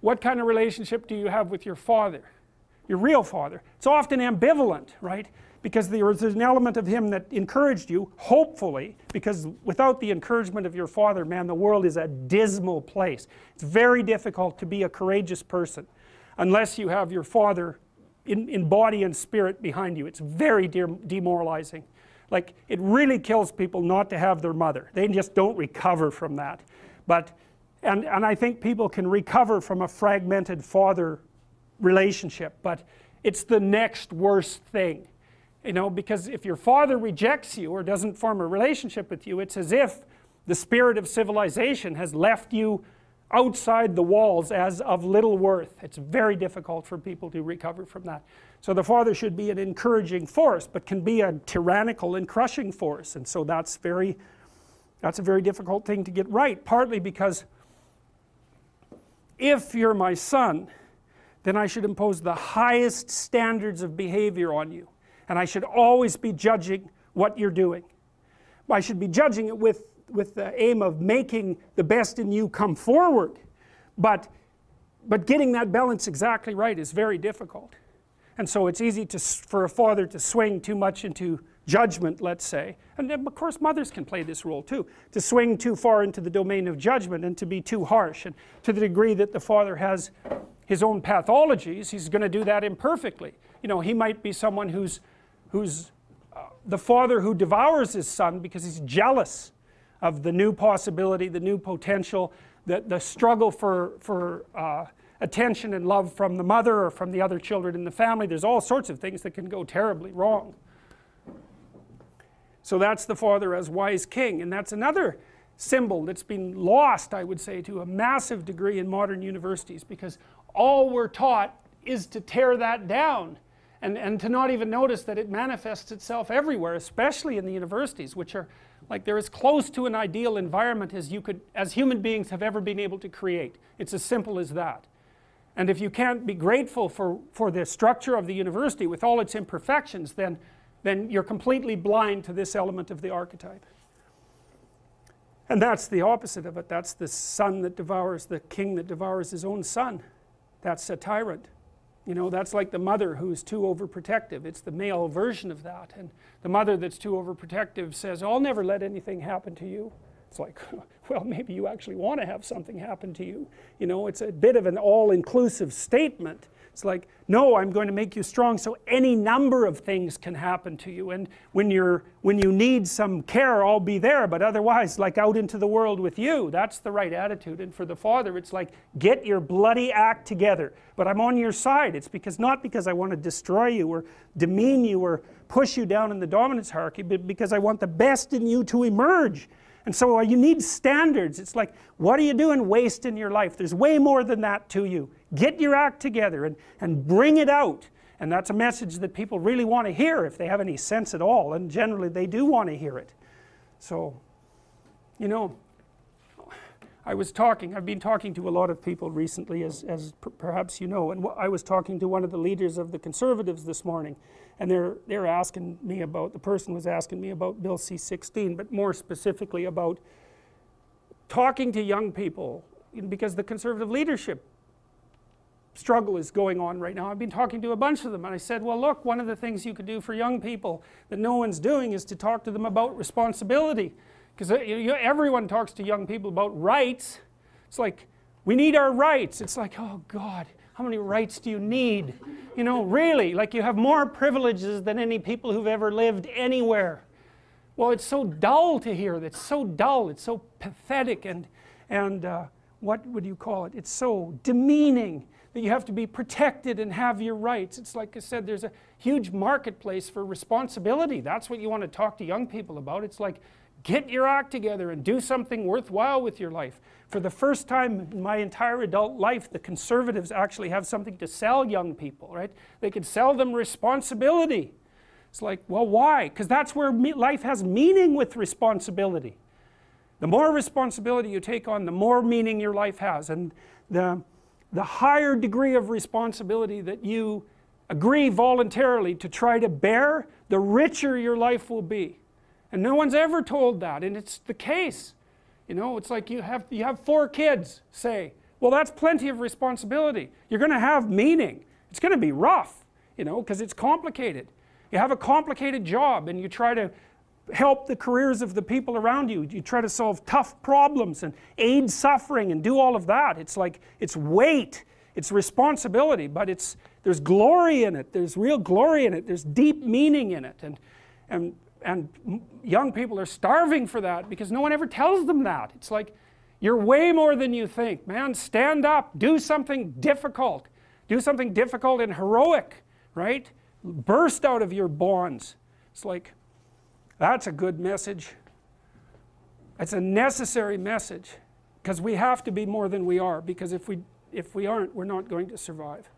what kind of relationship do you have with your father? Your real father. It's often ambivalent, right? Because there's an element of him that encouraged you, hopefully, because without the encouragement of your father, man, the world is a dismal place. It's very difficult to be a courageous person unless you have your father in, in body and spirit behind you. It's very de demoralizing. Like, it really kills people not to have their mother. They just don't recover from that. But, and, and I think people can recover from a fragmented father relationship, but it's the next worst thing. You know, because if your father rejects you or doesn't form a relationship with you, it's as if the spirit of civilization has left you outside the walls as of little worth. It's very difficult for people to recover from that. So the father should be an encouraging force, but can be a tyrannical and crushing force. And so that's very, that's a very difficult thing to get right, partly because if you're my son, then I should impose the highest standards of behavior on you. And I should always be judging what you're doing. I should be judging it with, with the aim of making the best in you come forward. But, but getting that balance exactly right is very difficult. And so it's easy to, for a father to swing too much into judgment, let's say. And of course, mothers can play this role too. To swing too far into the domain of judgment and to be too harsh. And to the degree that the father has his own pathologies, he's going to do that imperfectly. You know, he might be someone who's, who's uh, the father who devours his son because he's jealous of the new possibility, the new potential, the, the struggle for, for uh, attention and love from the mother or from the other children in the family. There's all sorts of things that can go terribly wrong. So that's the father as wise king, and that's another symbol that's been lost, I would say, to a massive degree in modern universities because all we're taught is to tear that down and, and to not even notice that it manifests itself everywhere, especially in the universities, which are like they're as close to an ideal environment as you could, as human beings have ever been able to create. It's as simple as that. And if you can't be grateful for, for the structure of the university with all its imperfections, then, then you're completely blind to this element of the archetype. And that's the opposite of it. That's the son that devours, the king that devours his own son. That's a tyrant. You know, that's like the mother who's too overprotective. It's the male version of that. And the mother that's too overprotective says, I'll never let anything happen to you. It's like, well, maybe you actually want to have something happen to you. You know, it's a bit of an all inclusive statement. It's like, no, I'm going to make you strong so any number of things can happen to you. And when, you're, when you need some care, I'll be there. But otherwise, like out into the world with you, that's the right attitude. And for the father, it's like, get your bloody act together. But I'm on your side. It's because not because I want to destroy you or demean you or push you down in the dominance hierarchy, but because I want the best in you to emerge. And so uh, you need standards. It's like, what are you doing wasting your life? There's way more than that to you. Get your act together and, and bring it out. And that's a message that people really want to hear if they have any sense at all. And generally, they do want to hear it. So, you know, I was talking, I've been talking to a lot of people recently, as, as perhaps you know, and I was talking to one of the leaders of the conservatives this morning, and they're, they're asking me about, the person was asking me about Bill C 16, but more specifically about talking to young people, because the conservative leadership struggle is going on right now. I've been talking to a bunch of them and I said, well look, one of the things you could do for young people that no one's doing is to talk to them about responsibility. Because uh, everyone talks to young people about rights. It's like, we need our rights. It's like, oh God, how many rights do you need? You know, really, like you have more privileges than any people who've ever lived anywhere. Well, it's so dull to hear. It's so dull. It's so pathetic and, and uh, what would you call it? It's so demeaning that you have to be protected and have your rights. It's like I said, there's a huge marketplace for responsibility. That's what you want to talk to young people about. It's like, get your act together and do something worthwhile with your life. For the first time in my entire adult life, the conservatives actually have something to sell young people, right? They could sell them responsibility. It's like, well, why? Because that's where life has meaning with responsibility. The more responsibility you take on, the more meaning your life has. And the, the higher degree of responsibility that you agree voluntarily to try to bear, the richer your life will be. And no one's ever told that, and it's the case. You know, it's like you have, you have four kids, say, well that's plenty of responsibility. You're going to have meaning. It's going to be rough you know because it's complicated. You have a complicated job and you try to help the careers of the people around you. You try to solve tough problems and aid suffering and do all of that. It's like it's weight. It's responsibility but it's there's glory in it. There's real glory in it. There's deep meaning in it. And and and young people are starving for that because no one ever tells them that. It's like you're way more than you think. Man stand up. Do something difficult. Do something difficult and heroic right? Burst out of your bonds. It's like that's a good message. It's a necessary message because we have to be more than we are because if we if we aren't we're not going to survive